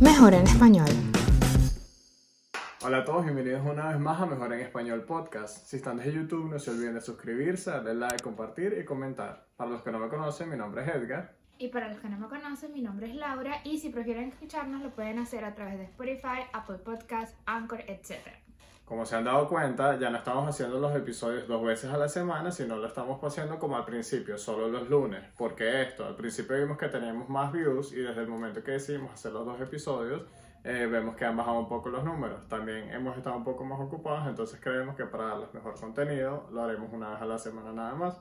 Mejor en español. Hola a todos, bienvenidos una vez más a Mejor en Español Podcast. Si están desde YouTube, no se olviden de suscribirse, darle like, compartir y comentar. Para los que no me conocen, mi nombre es Edgar. Y para los que no me conocen, mi nombre es Laura y si prefieren escucharnos lo pueden hacer a través de Spotify, Apple Podcasts, Anchor, etc. Como se han dado cuenta, ya no estamos haciendo los episodios dos veces a la semana, sino lo estamos haciendo como al principio, solo los lunes. ¿Por qué esto? Al principio vimos que teníamos más views y desde el momento que decidimos hacer los dos episodios, eh, vemos que han bajado un poco los números. También hemos estado un poco más ocupados, entonces creemos que para darles mejor contenido lo haremos una vez a la semana nada más.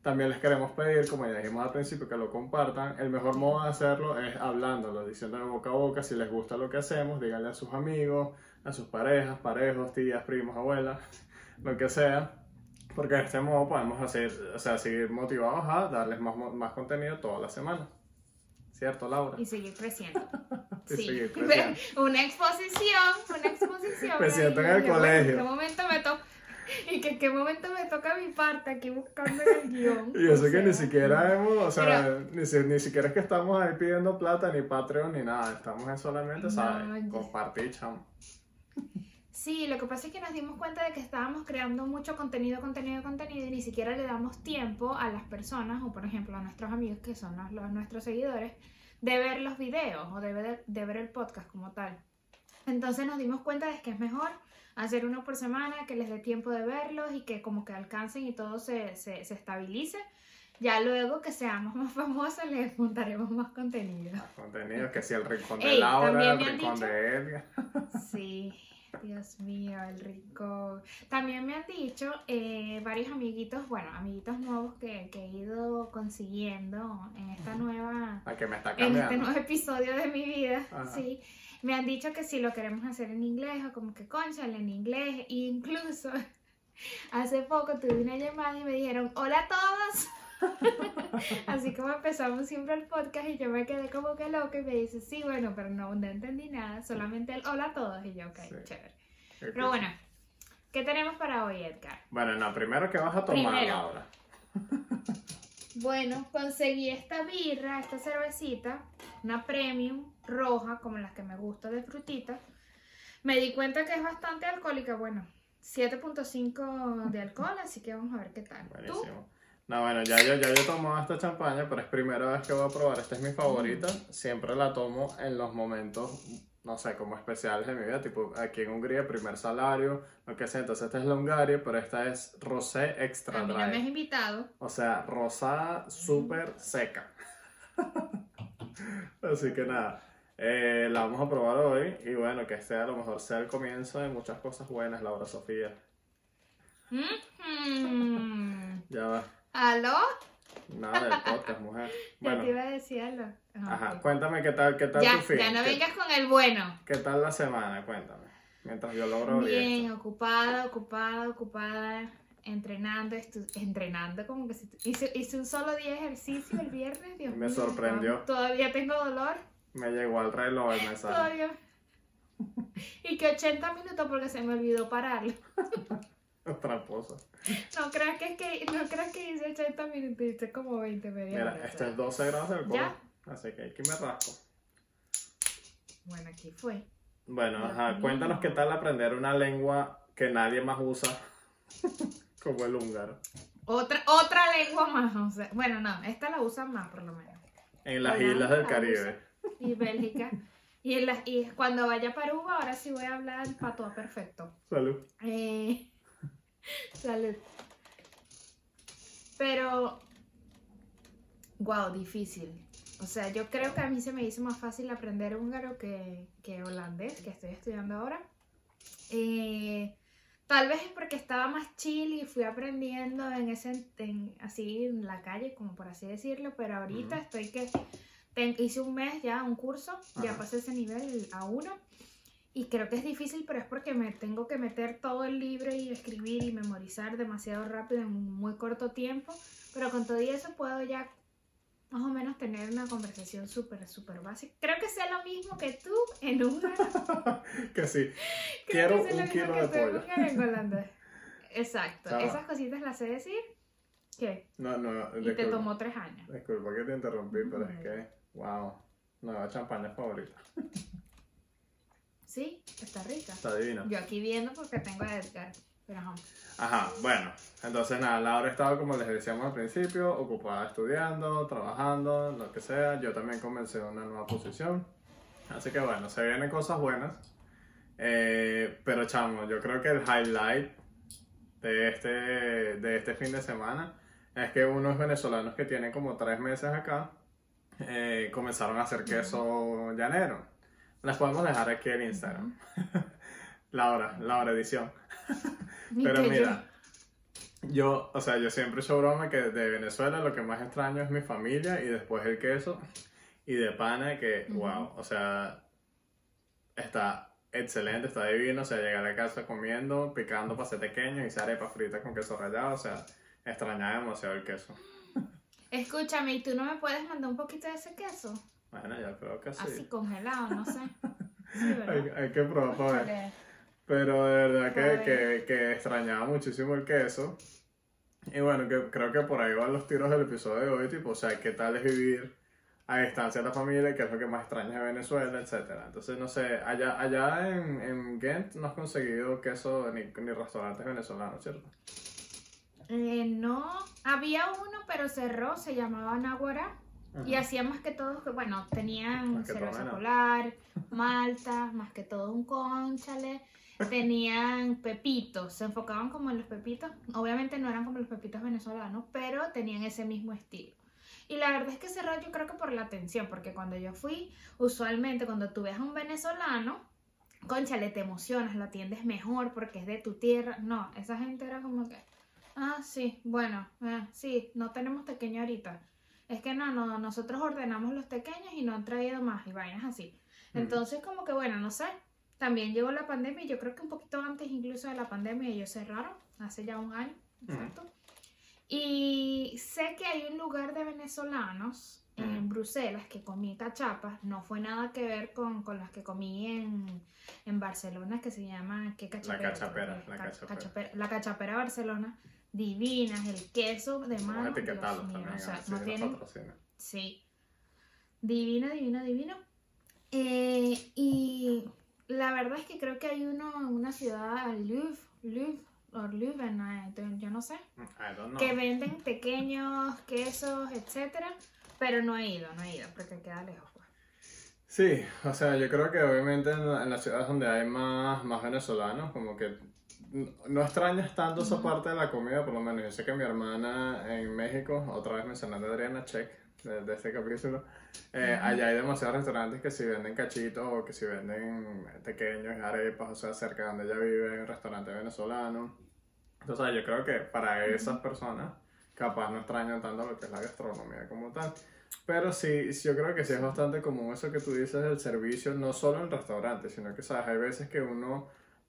También les queremos pedir, como ya dijimos al principio, que lo compartan. El mejor modo de hacerlo es hablándolo, diciéndolo boca a boca. Si les gusta lo que hacemos, díganle a sus amigos, a sus parejas, parejos, tías, primos, abuelas, lo que sea. Porque de este modo podemos hacer, o sea, seguir motivados a darles más, más contenido toda la semana. ¿Cierto, Laura? Y seguir creciendo. Y sí. seguir creciendo. una exposición, una exposición. Me siento en el yo, colegio. ¿En qué momento me toca? Y que en qué momento me toca mi parte aquí buscando el guion. Y eso O que ni sea, siquiera hemos, o sea, Pero- ni, si- ni siquiera es que estamos ahí pidiendo plata, ni Patreon, ni nada. Estamos en solamente, No, ¿sabes? Compartir, chamo. Sí, lo que pasa es que nos dimos cuenta de que estábamos creando mucho contenido, contenido, contenido y ni siquiera le damos tiempo a las personas o por ejemplo a nuestros amigos que son los, los- nuestros seguidores de ver los videos o de ver, de ver el podcast como tal. Entonces nos dimos cuenta de que es mejor hacer uno por semana, que les dé tiempo de verlos y que como que alcancen y todo se, se, se estabilice. Ya luego que seamos más famosos les montaremos más contenido. Contenido, que si el rincón de Ey, Laura, el rincón dicho- de Edgar. Sí, Dios mío, el rico. También me han dicho eh, varios amiguitos, bueno, amiguitos nuevos que, que he ido consiguiendo en esta nueva, A que me está en este nuevo episodio de mi vida, Ajá. sí. Me han dicho que si lo queremos hacer en inglés o como que conchale en inglés. E incluso hace poco tuve una llamada y me dijeron, hola a todos. Así como empezamos siempre el podcast y yo me quedé como que loca y me dice, sí, bueno, pero no, no entendí nada, solamente el hola a todos y yo, ok, Sí. chévere. Pero bueno, ¿qué tenemos para hoy, Edgar? Bueno, no, primero que vas a tomar, Primero. Laura. Bueno, conseguí esta birra, esta cervecita, una premium roja, como las que me gusta de frutita. Me di cuenta que es bastante alcohólica, bueno, 7.5 de alcohol, así que vamos a ver qué tal. ¿Tú? No, bueno, ya yo, ya yo tomo esta champaña, pero es primera vez que voy a probar. Esta es mi favorita. Siempre la tomo en los momentos, no sé, como especiales de mi vida. Tipo, aquí en Hungría, primer salario, lo que sea. Entonces, esta es la Hungaria, pero esta es rosé extra A mí no me has invitado. O sea, rosada súper seca. Así que nada, eh, la vamos a probar hoy. Y bueno, que este a lo mejor sea el comienzo de muchas cosas buenas, Laura Sofía. Mhm. Ya va. ¿Aló? Nada del podcast, mujer. Ya te Bueno, iba a decir aló. Ajá, ajá, cuéntame qué tal, qué tal Ya, tu fin. ya no ¿Qué, vengas con el bueno. qué tal la semana? Cuéntame. Mientras yo logro Bien, ocupada, ocupada, ocupada, entrenando, entrenando como que si hice, hice un solo día de ejercicio el viernes, Dios Me mío, sorprendió. Todavía tengo dolor, Me llegó al reloj el mensaje. todavía. Y que 80 minutos porque se me olvidó pararlo. Tramposa. No creas que, es que, no creas que hice 80 minutos, hice como 20 media Mira, hora, este o es 12 grados del ¿Ya? Así que aquí me rasco. Bueno, aquí fue. Bueno, ajá, cuéntanos qué tal aprender una lengua que nadie más usa, como el húngaro. Otra, otra lengua más, o sea, bueno, no, esta la usan más por lo menos. En las Holanda islas del la Caribe. y Bélgica. Y, en las- y cuando vaya para Aruba, ahora sí voy a hablar el patois perfecto. Salud. Eh, salud. Pero, wow, difícil. O sea, yo creo que a mí se me hizo más fácil aprender húngaro que, que holandés, que estoy estudiando ahora. Eh, tal vez es porque estaba más chill y fui aprendiendo en ese, en- así en la calle, como por así decirlo, pero ahorita Ujú. estoy que ten- hice un mes ya, un curso, ya pasé ese nivel a uno. Y creo que es difícil, pero es porque me tengo que meter todo el libro y escribir y memorizar demasiado rápido en muy corto tiempo. Pero con todo eso puedo ya más o menos tener una conversación súper, súper básica. Creo que sea lo mismo que tú en un que sí. Creo Quiero que sea un kilo de pollo. exacto. Chama. Esas cositas las sé decir. ¿Qué? No, no, Y te tomó tres años. Disculpa que te interrumpí, pero es que, wow, nueva champaña favorita. Sí, está rica. Está divina. Yo aquí viendo porque tengo a Edgar. Pero ajá. Ajá, bueno, entonces nada, Laura estaba, como les decíamos al principio, ocupada estudiando, trabajando, lo que sea. Yo también comencé una nueva posición. Así que bueno, se vienen cosas buenas. Eh, pero chamo, yo creo que el highlight de este, de este fin de semana es que unos venezolanos que tienen como tres meses acá eh, comenzaron a hacer queso llanero. Las podemos dejar aquí en Instagram. Laura, Laura Edición. Pero mira, yo, o sea, yo siempre he hecho broma que de Venezuela lo que más extraño es mi familia y después el queso y de pana que, wow, o sea, está excelente, está divino, o sea, llegar a casa comiendo, picando pasé pequeño y arepa frita con queso rallado, o sea, extrañaba demasiado el queso. Escúchame, ¿y tú no me puedes mandar un poquito de ese queso? Bueno, yo creo que sí. Así congelado, no sé. Sí. Hay, hay que probar para ver. Pero de verdad que, que, que extrañaba muchísimo el queso. Y bueno, que creo que por ahí van los tiros del episodio de hoy, tipo, o sea, qué tal es vivir a distancia de la familia, qué es lo que más extrañas de Venezuela, etcétera. Entonces, no sé, allá, allá en, en Ghent no has conseguido queso ni, ni restaurantes venezolanos, ¿cierto? Eh, no, había uno, pero cerró, se llamaba Naguará. Y Ajá. hacía más que todo, que bueno, tenían que cerveza polar, malta, más que todo un conchale, tenían pepitos, se enfocaban como en los pepitos, obviamente no eran como los pepitos venezolanos, pero tenían ese mismo estilo. Y la verdad es que cerró yo creo que por la atención, porque cuando yo fui, usualmente cuando tú ves a un venezolano, conchale, te emocionas, lo atiendes mejor porque es de tu tierra. No, esa gente era como que, ah, sí, bueno, eh, sí, no tenemos pequeño ahorita. Es que no, no, nosotros ordenamos los pequeños y no han traído más y vainas así. Mm. Entonces, como que bueno, no sé. También llegó la pandemia yo creo que un poquito antes incluso de la pandemia ellos cerraron, hace ya un año, exacto. Y sé que hay un lugar de venezolanos en Ujú. Bruselas que comí cachapas, no fue nada que ver con, con las que comí en, en Barcelona, que se llama, ¿qué cachapera? la cachapera. cachapera- La cachapera Barcelona, divinas, el queso de mano, mío, también, o sea, así no nos tienen patrocinan. Sí. Divino, divino, divino. Eh, y la verdad es que creo que hay uno en una ciudad, Louvre, Louvre, o Leuven, eh, yo no sé, know. que venden pequeños quesos, etcétera, pero no he ido, no he ido, porque queda lejos. pues. Sí, o sea, yo creo que obviamente en, la- en las ciudades donde hay más, más venezolanos, como que no extrañas tanto esa parte de la comida, por lo menos. Yo sé que mi hermana en México, otra vez mencionando a Adriana Check de, de este capítulo, eh, allá hay demasiados restaurantes que si venden cachitos o que si venden pequeños arepas, o sea, cerca de donde ella vive hay un restaurante venezolano. Entonces, yo creo que para esas personas, capaz no extrañan tanto lo que es la gastronomía como tal. Pero sí, sí, yo creo que sí es bastante común eso que tú dices del servicio, no solo en restaurantes, sino que, sabes, hay veces que uno,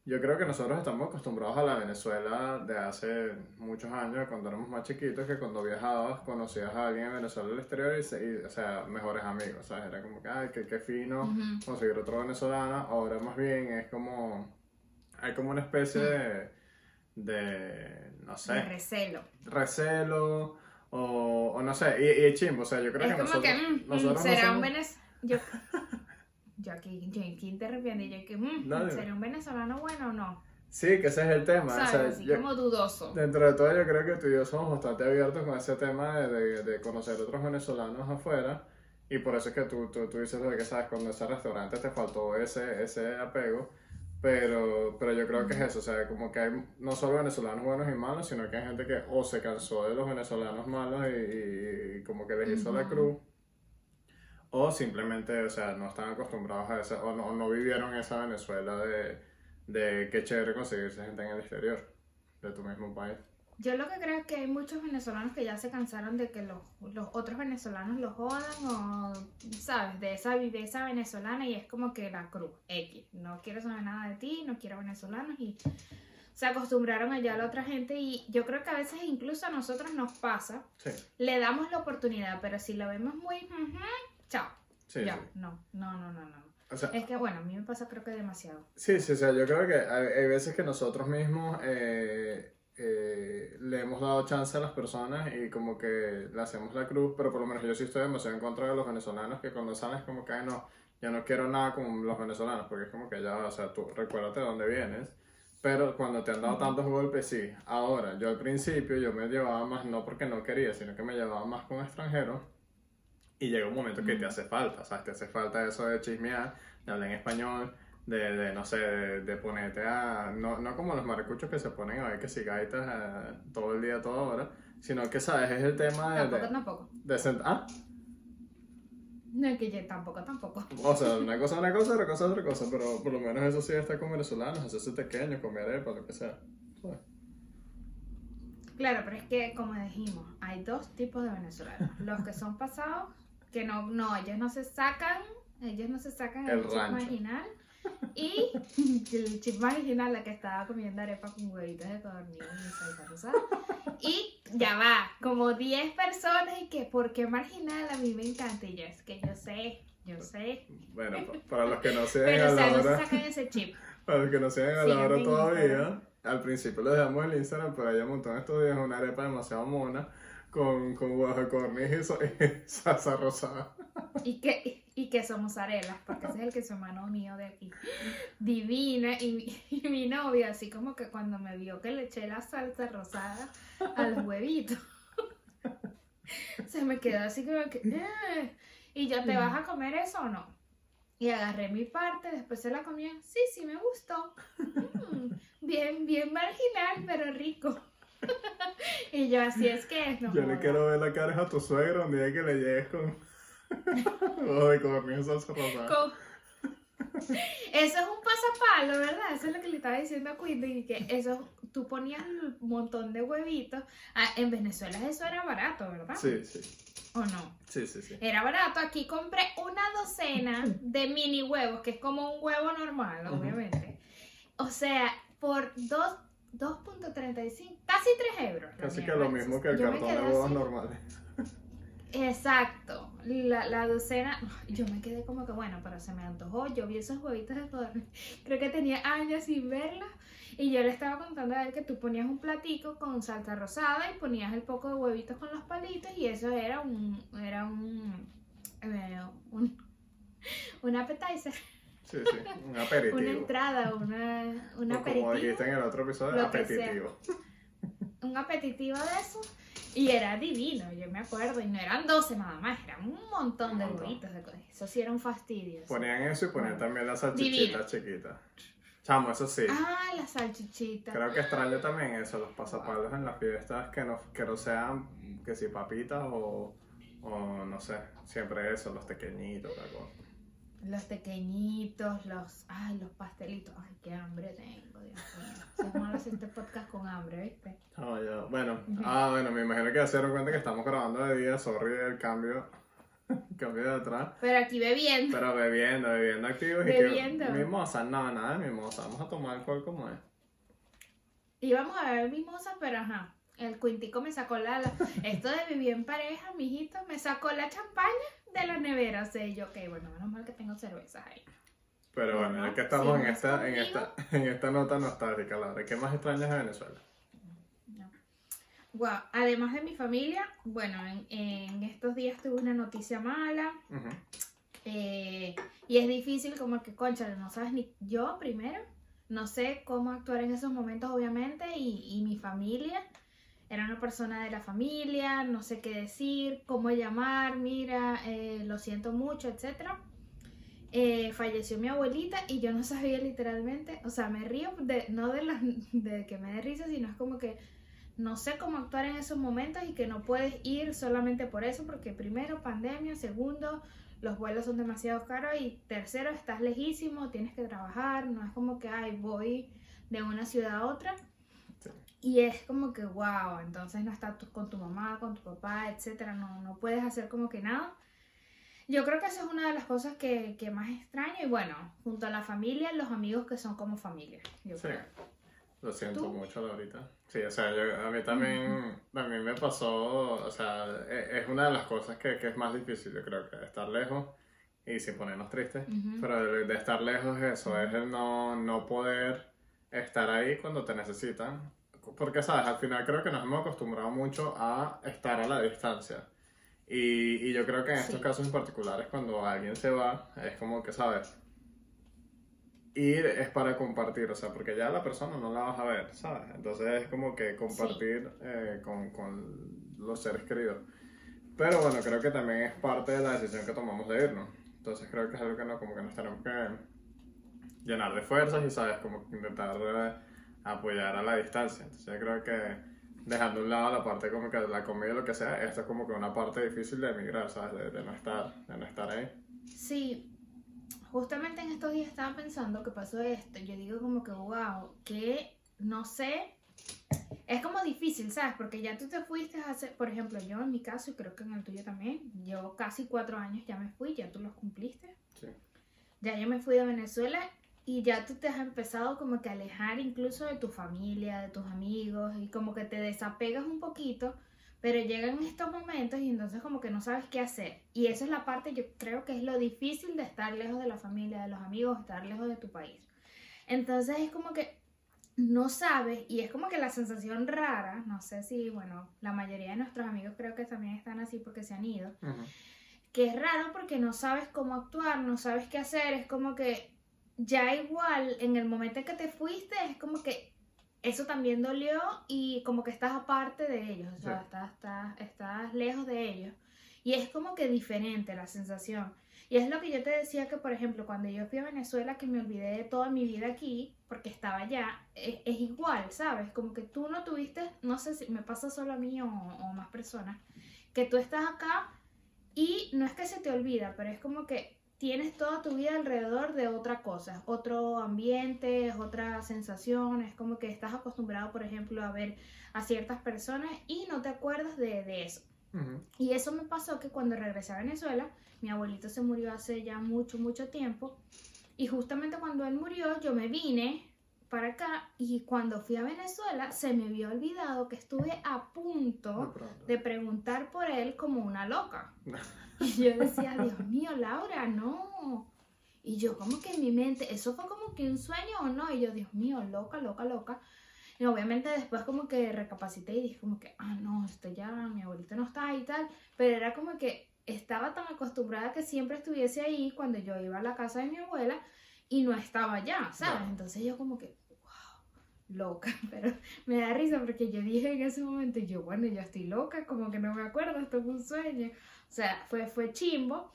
yo creo que nosotros estamos acostumbrados a la Venezuela de hace muchos años, cuando éramos más chiquitos, que cuando viajabas conocías a alguien en Venezuela del exterior y, se- y, o sea, mejores amigos, ¿sabes? Era como que, ay, qué, qué fino conseguir otro venezolano, ahora más bien es como, hay como una especie de, de no sé, De recelo. recelo o, o no sé, y, y chimbo, o sea, yo creo Es que como nosotros, que, mm, mm, nosotros no será un venezolano. Yo, yo aquí, yo aquí interrumpiendo, y yo que, mm, No. ¿será un venezolano bueno o no? Sí, que ese es el tema, o ¿Sabes? sea, Así yo- como dudoso. dentro de todo yo creo que tú y yo somos bastante abiertos con ese tema de, de, de conocer otros venezolanos afuera y por eso es que tú, tú, tú dices lo de que sabes, cuando ese restaurante te faltó ese, ese apego, pero, pero yo creo que es eso, o sea, como que hay no solo venezolanos buenos y malos, sino que hay gente que o se cansó de los venezolanos malos y, y- y como que les hizo la Ujú. cruz, o simplemente, o sea, no están acostumbrados a esa, o no, no vivieron esa Venezuela de, de qué chévere conseguirse gente en el exterior, de tu mismo país. Yo lo que creo es que hay muchos venezolanos que ya se cansaron de que los, los otros venezolanos los jodan o, ¿sabes? De esa viveza venezolana y es como que la cruz, X. No quiero saber nada de ti, no quiero venezolanos y se acostumbraron allá a la otra gente y yo creo que a veces incluso a nosotros nos pasa, Sí, le damos la oportunidad, pero si lo vemos muy, chao, sí, ya, sí. no, no, no, no, no. O sea, Es que bueno, a mí me pasa creo que demasiado. sí, sí, o sea, yo creo que hay, hay veces que nosotros mismos, eh, eh, le hemos dado chance a las personas y como que le hacemos la cruz, pero por lo menos yo sí estoy demasiado en contra de los venezolanos que cuando salen es como que, ay no, ya no quiero nada con los venezolanos, porque es como que ya, o sea, tú recuérdate de dónde vienes. Pero cuando te han dado tantos golpes, sí. Ahora, yo al principio yo me llevaba más, no porque no quería, sino que me llevaba más con extranjeros. Y llega un momento que te hace falta, o sea, te hace falta eso de chismear, de hablar en español, de, de no sé, de, de ponerte a... No, no como los maracuchos que se ponen a ver que si gaitas eh, todo el día, toda hora, sino que, ¿sabes? Es el tema de... Tampoco, de, tampoco. de sent- ¿Ah? No es que yo tampoco, tampoco. O sea, una cosa es una cosa, otra cosa es otra cosa, pero por lo menos eso sí está con venezolanos, hacerse pequeño, comer arepa, lo que sea. Claro, pero es que, como dijimos, hay dos tipos de venezolanos. Los que son pasados, que no, no, ellos no se sacan, ellos no se sacan el, El chip marginal. Y el chip marginal, la que estaba comiendo arepa con huevitos de codorniz y salsa rosada. Y ya va, como 10 personas y que, ¿por qué marginal? A mí me encanta. Y yo, es que yo sé, yo sé. bueno, pa- para los que no sean Pero, a la no se hora, sacan ese chip. para los que no sean a la hora en todavía, al principio les damos el Instagram, pero ella montó en estos días una arepa demasiado mona con, con codorniz y, salsa rosada. Y que, y que somos arelas, porque ese es el que es hermano mío de aquí. Divina. Y, y mi novia, así como que cuando me vio que le eché la salsa rosada a los huevitos, se me quedó así como que. "Eh". Y yo, ¿te vas a comer eso o no? Y agarré mi parte, después se la comía. Sí, sí, me gustó. Mm, bien, bien marginal, pero rico. Y yo, así es que no Yo le quiero ver la cara a tu suegro un día que le llegues con codorniz y salsa rosada. Con- Eso es un pasapalo, ¿verdad? Eso es lo que le estaba diciendo a Quinty, que eso, tú ponías un montón de huevitos. Ah, en Venezuela eso era barato, ¿verdad? Sí, sí, ¿O no? sí, sí, sí. Era barato. Aquí compré una docena de mini huevos, que es como un huevo normal, obviamente. O sea, por dos- 2.35, casi 3 euros. Casi que lo mismo que el Yo cartón de así. normales. Exacto, la, la docena, yo me quedé como que bueno, pero se me antojó, yo vi esos huevitos de codorniz, creo que tenía años sin verlos y yo le estaba contando a él que tú ponías un platico con salsa rosada y ponías el poco de huevitos con los palitos y eso era un, era un, eh, un, un appetizer, Sí, sí, un aperitivo. una entrada, una, un O como dijiste aperitivo, en el otro episodio, apetitivo. un apetitivo de eso y era divino, yo me acuerdo, y no eran 12 nada más, eran un montón de Un montón. huevitos de codorniz, eso sí era un fastidio. Ponían eso y ponían también las salchichitas chiquitas. Chamo, eso sí. Ah, la salchichita. Creo que extraño también eso, los pasapalos en las fiestas que no, que no sean que si papitas o, o no sé, siempre eso, los pequeñitos, tal cosa. Los pequeñitos, los. Ay, los pastelitos. Ay, qué hambre tengo, Dios mío. Si es malo hacer este podcast con hambre, ¿viste? Ah, ya. Bueno, ah, bueno, me imagino que se dieron cuenta que estamos grabando de día, sorry el cambio, cambio de atrás. Pero aquí bebiendo. Pero bebiendo, bebiendo activos y Bebiendo. que mimosa, no, nada de mimosa, vamos a tomar alcohol como es. Íbamos a beber mimosa, pero ajá. El cuintico me sacó la- Esto de vivir en pareja, mijito, me sacó la champaña de la nevera. O sea, y yo, ok, bueno, menos mal que tengo cervezas ahí. Pero bueno, Ajá, es que estamos si en esta, en esta, en esta nota nostálgica, Laura. ¿Qué más extrañas de Venezuela? Wow, además de mi familia, bueno, en, en estos días tuve una noticia mala. Eh, y es difícil como que, concha, no sabes ni yo primero, no sé cómo actuar en esos momentos, obviamente, y, y mi familia, era una persona de la familia, no sé qué decir, cómo llamar, mira, eh, lo siento mucho, etcétera. Eh, falleció mi abuelita y yo no sabía literalmente, o sea, me río de, no de, las de que me dé risa, sino es como que no sé cómo actuar en esos momentos y que no puedes ir solamente por eso, porque primero pandemia, segundo los vuelos son demasiado caros y tercero estás lejísimo, tienes que trabajar, no es como que, ay, voy de una ciudad a otra. Y es como que, wow, entonces no estás con tu mamá, con tu papá, etcétera, no, no puedes hacer como que nada. Yo creo que eso es una de las cosas que, que más extraño y bueno, junto a la familia, los amigos que son como familia. Yo Sí. creo. Lo siento ¿Tú? mucho, Laurita. Sí, o sea, yo- a mí también, también me pasó, o sea, e- es una de las cosas que, que es más difícil, yo creo, que estar lejos y sin ponernos tristes. Ujú. Pero de, de estar lejos eso, es el no, no poder estar ahí cuando te necesitan, porque, ¿sabes? Al final creo que nos hemos acostumbrado mucho a estar a la distancia. Y, y yo creo que en estos Sí. casos en particulares, cuando alguien se va, es como que, ¿sabes? Ir es para compartir, o sea, porque ya la persona no la vas a ver, ¿sabes? Entonces es como que compartir eh, con, con los seres queridos. Pero bueno, creo que también es parte de la decisión que tomamos de irnos. Entonces creo que es algo que no, como que nos tenemos que llenar de fuerzas y, ¿sabes? Como que intentar eh, apoyar a la distancia. Entonces yo creo que dejando a un lado la parte como que la comida lo que sea, esto es como que una parte difícil de emigrar, ¿sabes? De, de no estar, de no estar ahí. Sí, justamente en estos días estaba pensando que pasó esto. Yo digo como que, wow, que no sé. Es como difícil, ¿sabes? Porque ya tú te fuiste hace, por ejemplo, yo en mi caso, y creo que en el tuyo también, yo casi cuatro años ya me fui, ya tú los cumpliste. Sí. Ya yo me fui de Venezuela y ya tú te has empezado como que a alejar incluso de tu familia, de tus amigos y como que te desapegas un poquito, pero llegan estos momentos y entonces como que no sabes qué hacer. Y esa es la parte, yo creo que es lo difícil de estar lejos de la familia, de los amigos, estar lejos de tu país. Entonces es como que no sabes y es como que la sensación rara, no sé si, bueno, la mayoría de nuestros amigos creo que también están así porque se han ido que es raro porque no sabes cómo actuar, no sabes qué hacer, es como que ya igual en el momento en que te fuiste es como que eso también dolió y como que estás aparte de ellos, o sea, Sí. estás, estás, estás lejos de ellos y es como que diferente la sensación. Y es lo que yo te decía que, por ejemplo, cuando yo fui a Venezuela, que me olvidé de toda mi vida aquí, porque estaba allá, es, es igual, ¿sabes? Como que tú no tuviste, no sé si me pasa solo a mí o, o más personas, que tú estás acá y no es que se te olvida, pero es como que tienes toda tu vida alrededor de otra cosa, otro ambiente, otra sensación, es como que estás acostumbrado, por ejemplo, a ver a ciertas personas y no te acuerdas de, de eso. Y eso me pasó que cuando regresé a Venezuela, mi abuelito se murió hace ya mucho, mucho tiempo. Y justamente cuando él murió, yo me vine para acá y cuando fui a Venezuela se me había olvidado que estuve a punto de preguntar por él como una loca. Y yo decía, Dios mío, Laura, no. Y yo como que en mi mente, eso fue como que un sueño o no. Y yo, Dios mío, loca, loca, loca. Y obviamente después como que recapacité y dije como que, ah, no, esto ya, mi abuelito no está y tal. Pero era como que estaba tan acostumbrada que siempre estuviese ahí cuando yo iba a la casa de mi abuela y no estaba allá, ¿sabes? Entonces yo como que, wow, loca. Pero me da risa porque yo dije en ese momento, yo, bueno, yo estoy loca, como que no me acuerdo, esto fue un sueño. O sea, fue, fue chimbo.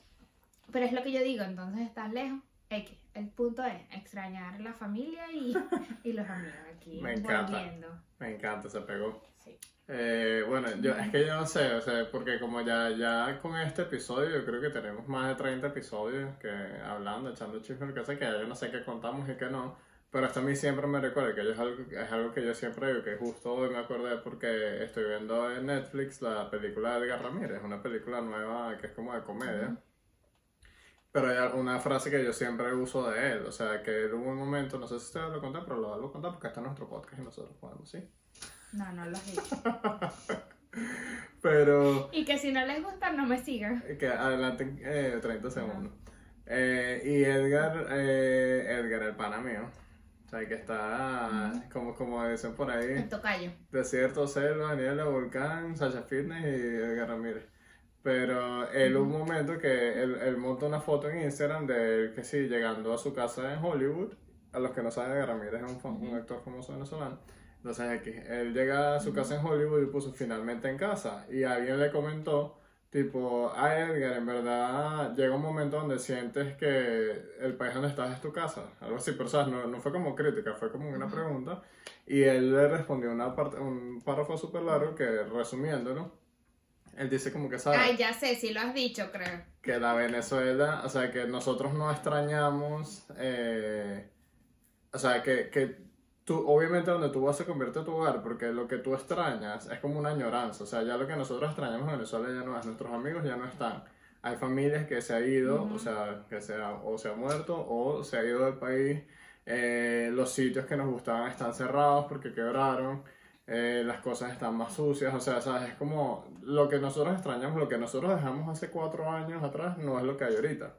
Pero es lo que yo digo, entonces estás lejos. X. El punto es extrañar la familia y, y los amigos aquí Me encanta. volviendo. Me encanta, se pegó. Sí. Eh, bueno, yo, es que yo no sé, o sea, porque como ya, ya con este episodio, yo creo que tenemos más de 30 episodios que hablando, echando chismes, que sé que yo no sé qué contamos y qué no, pero esto a mí siempre me recuerda que es algo, es algo que yo siempre digo, que justo hoy me acordé porque estoy viendo en Netflix la película de Edgar Ramírez, una película nueva que es como de comedia. Pero hay una frase que yo siempre uso de él, o sea, que él hubo un momento, no sé si ustedes lo conté, pero lo vuelvo a contar porque está en nuestro podcast y nosotros podemos, ¿sí? No, no lo has dicho. Pero... Y que si no les gusta, no me sigan. Que adelante eh, 30 segundos. Eh, y Edgar, eh, Edgar, el pana mío. O sea, que está, como, como dicen por ahí, El tocayo. Desierto, Selva, Niebla, Volcán, Sasha Fitness y Edgar Ramírez. Pero él hubo un momento que él, él monta una foto en Instagram de él, que sí, llegando a su casa en Hollywood. A los que no saben, Edgar Ramírez es un, un actor famoso venezolano. Entonces aquí, él llega a su casa en Hollywood y puso finalmente en casa. Y alguien le comentó, tipo, ah Edgar, en verdad llega un momento donde sientes que el país donde estás es tu casa. Algo así, pero ¿sabes? No, no fue como crítica, fue como una pregunta. Y él le respondió una parte, un párrafo súper largo que, resumiéndolo, él dice como que, ¿sabes? Ay, ya sé, si lo has dicho, creo. que la Venezuela, o sea, que nosotros no extrañamos, eh, o sea, que, que tú, obviamente donde tú vas se convierte tu hogar, porque lo que tú extrañas es como una añoranza, o sea, ya lo que nosotros extrañamos en Venezuela ya no es, nuestros amigos ya no están. Hay familias que se ha ido, o sea, que se ha, o se ha muerto o se ha ido del país. Eh, los sitios que nos gustaban están cerrados porque quebraron. Eh, las cosas están más sucias, o sea, ¿sabes? Es como lo que nosotros extrañamos, lo que nosotros dejamos hace cuatro años atrás, no es lo que hay ahorita.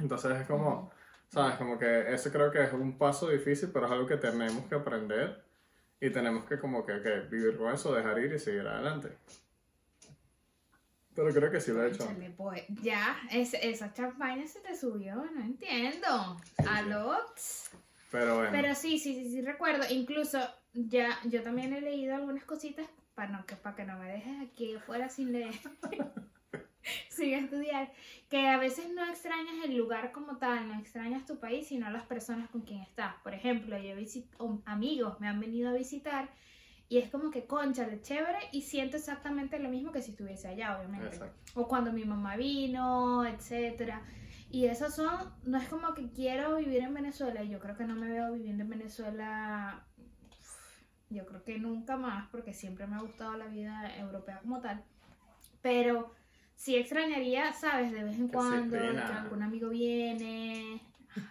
Entonces es como, ¿sabes? Como que eso creo que es un paso difícil, pero es algo que tenemos que aprender Y tenemos que como que, que vivir con eso, dejar ir y seguir adelante. Pero creo que sí lo he hecho. Pues, ya, es- esa champaña se te subió, no entiendo. sí. Aló. Pero bueno. Pero sí, sí, sí, sí, recuerdo. Incluso ya, yo también he leído algunas cositas para, no, que, para que no me dejes aquí afuera sin leer, sin estudiar, que a veces no extrañas el lugar como tal, no extrañas tu país, sino las personas con quien estás. Por ejemplo, yo visito amigos, me han venido a visitar y es como que, conchale, chévere, y siento exactamente lo mismo que si estuviese allá, obviamente Exacto. o cuando mi mamá vino, etcétera. Y esos son, no es como que quiero vivir en Venezuela, y yo creo que no me veo viviendo en Venezuela, yo creo que nunca más, porque siempre me ha gustado la vida europea como tal. Pero sí extrañaría, ¿sabes? De vez en Que cuando, que algún amigo viene,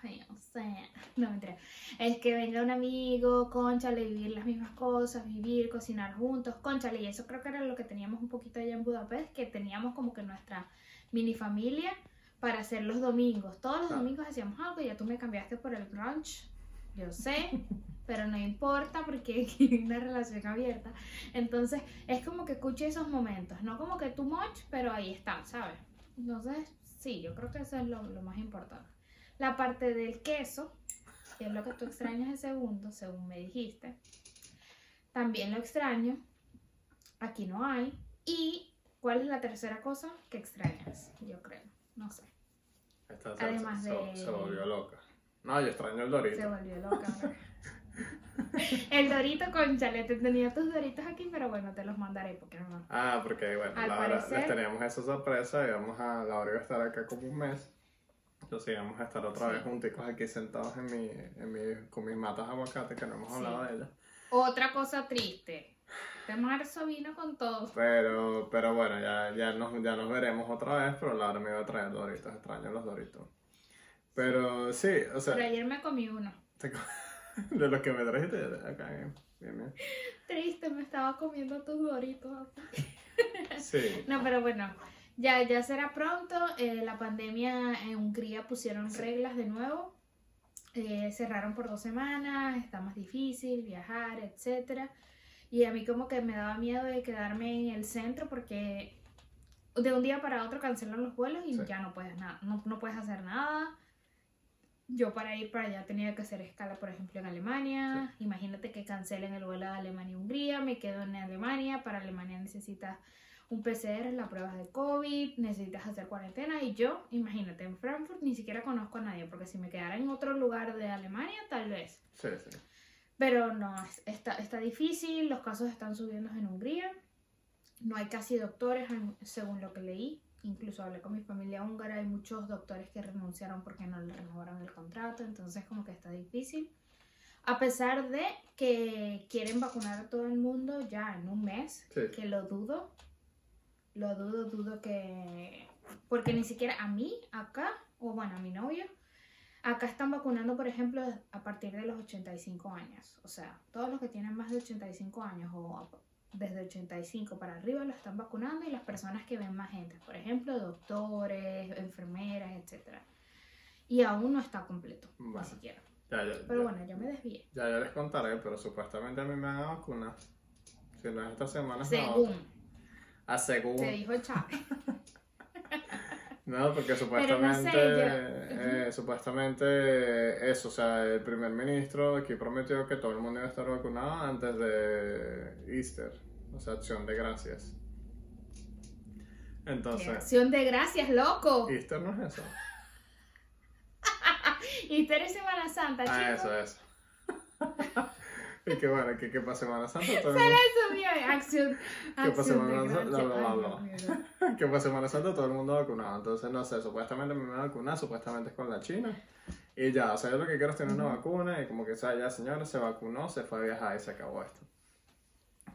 ay, no sé, no mentira. Es que venga un amigo, conchale, vivir las mismas cosas, vivir, cocinar juntos, conchale, y eso creo que era lo que teníamos un poquito allá en Budapest, que teníamos como que nuestra mini familia para hacer los domingos. Todos los domingos hacíamos algo, ya tú me cambiaste por el brunch, yo sé, pero no importa porque hay una relación abierta. Entonces es como que escuche esos momentos, no como que too much, pero ahí están, ¿sabes? Entonces, sí, yo creo que eso es lo, lo más importante. La parte del queso, que es lo que tú extrañas de segundo, según me dijiste, también lo extraño. Aquí no hay. ¿Y cuál es la tercera cosa que extrañas? Yo creo, no sé. Esta Además se, de- se volvió loca. No, yo extraño el Dorito. Se volvió loca. El dorito con te tenía tus doritos aquí, pero bueno, te los mandaré porque no. Ah, porque bueno, Al Laura, parecer- les teníamos esa sorpresa y vamos a, Laura iba a estar acá como un mes. Entonces íbamos a estar otra Sí. vez junticos aquí sentados en mi, en mi, con mis matas de aguacate, que no hemos Sí. hablado de ellas. Otra cosa triste. De marzo vino con todo. Pero, pero bueno, ya, ya, nos, ya nos veremos otra vez, pero Laura me iba a traer doritos, extraño los doritos. Pero sí, o sea, Pero ayer me comí uno. de los que me trajiste acá, bien, bien, bien. Triste, me estaba comiendo tus doritos. Sí, No, pero bueno, ya, ya será pronto. Eh, la pandemia en Hungría pusieron reglas de nuevo. Eh, cerraron por dos semanas, está más difícil viajar, etcétera. Y a mí como que me daba miedo de quedarme en el centro porque de un día para otro cancelan los vuelos y Sí. ya no puedes nada, no, no puedes hacer nada. Yo para ir para allá tenía que hacer escala, por ejemplo, en Alemania. Imagínate que cancelen el vuelo de Alemania a Hungría, me quedo en Alemania. Para Alemania necesitas un PCR, la prueba de COVID, necesitas hacer cuarentena. Y yo, imagínate, en Frankfurt ni siquiera conozco a nadie, porque si me quedara en otro lugar de Alemania, tal vez. sí, sí. Pero no, es- está, está difícil, los casos están subiendo en Hungría. No hay casi doctores, según lo que leí. Incluso hablé con mi familia húngara, hay muchos doctores que renunciaron porque no le renovaron el contrato, entonces como que está difícil. A pesar de que quieren vacunar a todo el mundo ya en un mes, Sí. que lo dudo, lo dudo, dudo que... Porque ni siquiera a mí, acá, o bueno, a mi novio, acá están vacunando, por ejemplo, a partir de los 85 años. O sea, todos los que tienen más de 85 años o desde 85 para arriba lo están vacunando y las personas que ven más gente, por ejemplo, doctores, enfermeras, etc. Y aún no está completo, Bueno. ni siquiera. Ya, ya, Pero ya. bueno, yo me desvié. Ya yo les contaré, pero supuestamente a mí me van a vacunar. Si no es esta semana, Según otra. Ah, según. te dijo Chávez. No, porque supuestamente, no sé, yo- eh, supuestamente eso, o sea, el primer ministro aquí prometió que todo el mundo iba a estar vacunado antes de Easter, o sea, acción de gracias. ¡Qué Entonces, acción de gracias, loco! Easter no es eso. Y tú eres Semana Santa, chicos. Ah, eso, eso. y que bueno, que, Semana Santa acción, ¿Qué acción pasa, de Semana Santa? Bla, bla, bla, Dios bla. mío. que para Semana Santa todo el mundo vacunado. Entonces, no sé, supuestamente me van a vacunar, supuestamente es con la China. Y ya, o sea, yo lo que quiero es tener una vacuna y como que sea, ya señora se vacunó, se fue a viajar y se acabó esto.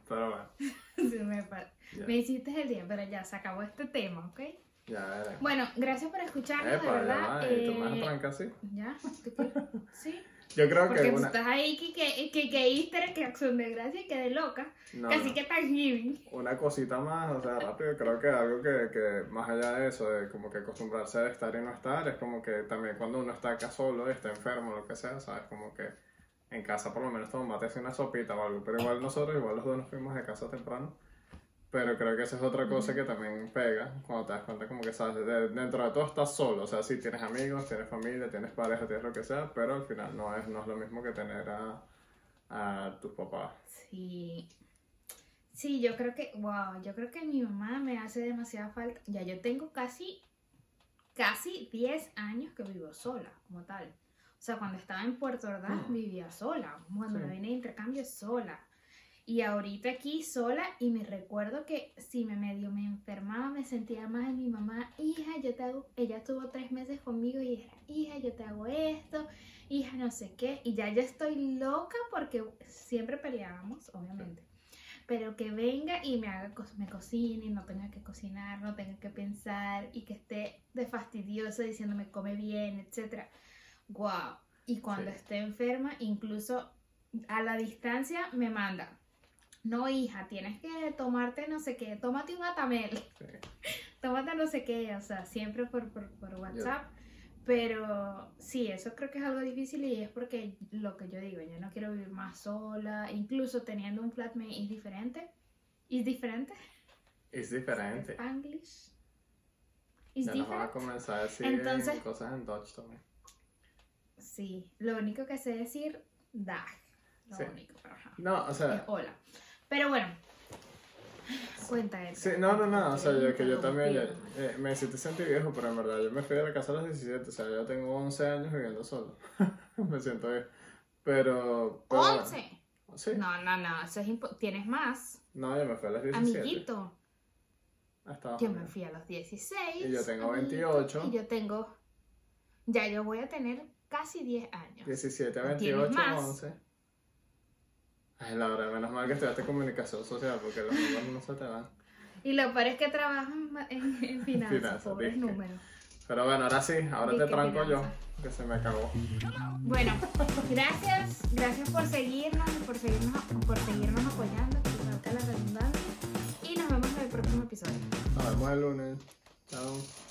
Pero bueno, Sí, me, Ya. me hiciste el día, pero ya se acabó este tema, ¿ok? ya veremos. Bueno, gracias por escucharnos, de Epa, ya verdad. va, y tú me vas a eh, trancar así. ¿Ya? Sí. Yo creo Porque que tú una. estás ahí que, que, que, que Easter, que acción de gracia y que de loca. No, Casi no. que Thanksgiving. Una cosita más, o sea, rápido, creo que algo que, que más allá de eso, de como que acostumbrarse a estar y no estar, es como que también cuando uno está acá solo, está enfermo, lo que sea, ¿sabes? Como que en casa por lo menos tomate así una sopita o algo, pero igual nosotros, igual los dos nos fuimos de casa temprano. Pero creo que esa es otra cosa que también pega cuando te das cuenta como que sabes, de- dentro de todo estás solo, o sea, sí tienes amigos, tienes familia, tienes pareja, tienes lo que sea, pero al final no es, no es lo mismo que tener a, a tus papás. Sí. Sí, yo creo que, wow, yo creo que mi mamá me hace demasiada falta. Ya yo tengo casi, casi 10 años que vivo sola, como tal. O sea, cuando estaba en Puerto Ordaz Mm. vivía sola. Cuando Sí. me vine de intercambio sola. Y ahorita aquí sola y me recuerdo que si me medio me enfermaba me sentía más en mi mamá, hija, yo te hago, ella estuvo tres meses conmigo y era, hija, yo te hago esto, hija, no sé qué, y ya yo estoy loca porque siempre peleábamos, obviamente, pero que venga y me haga, me cocine y no tenga que cocinar, no tenga que pensar y que esté de fastidioso diciéndome come bien, etcétera. Wow. Y cuando Sí. esté enferma, incluso a la distancia me manda. No, hija, tienes que tomarte no sé qué, tómate un atamel, Sí. tómate no sé qué, o sea, siempre por, por, por WhatsApp. Pero sí, eso creo que es algo difícil y es porque lo que yo digo, yo no quiero vivir más sola, incluso teniendo un flatmate es diferente. ¿Es diferente? Es diferente. Spanglish. ¿Es Ya nos a diferente? comenzar a decir Entonces- cosas en Dutch también. Sí, lo único que sé decir, dag. Lo Sí. único, pero ajá. No, o Es sea, hola. Pero bueno, cuenta eso. sí, no, no, no, o sea, yo, que yo también Interrumpido. eh, me hiciste sentir viejo, pero en verdad yo me fui de la casa a los 17, o sea, yo tengo 11 años viviendo solo. me siento bien. Pero, pero bueno, ¿11? sí, No, no, no, eso es impo- Tienes más. no, yo me fui a los 17. Amiguito. Hasta Yo me fui a los 16. Y yo tengo amiguito, 28. Y yo tengo. Ya yo voy a tener casi 10 años. 17 a ¿No tienes 28, más? 11. Ay, Laura, menos mal que estudiaste comunicación social porque los números no se te van. Y lo peor es que trabajo en, finanzas, Finanzas, pobres ¿viste? números. Pero bueno, ahora sí, ahora te tranco yo, que se me acabó. Bueno, gracias, gracias por seguirnos y por seguirnos, por seguirnos apoyando, valga la redundancia. Y nos vemos en el próximo episodio. Nos vemos el lunes. Chao.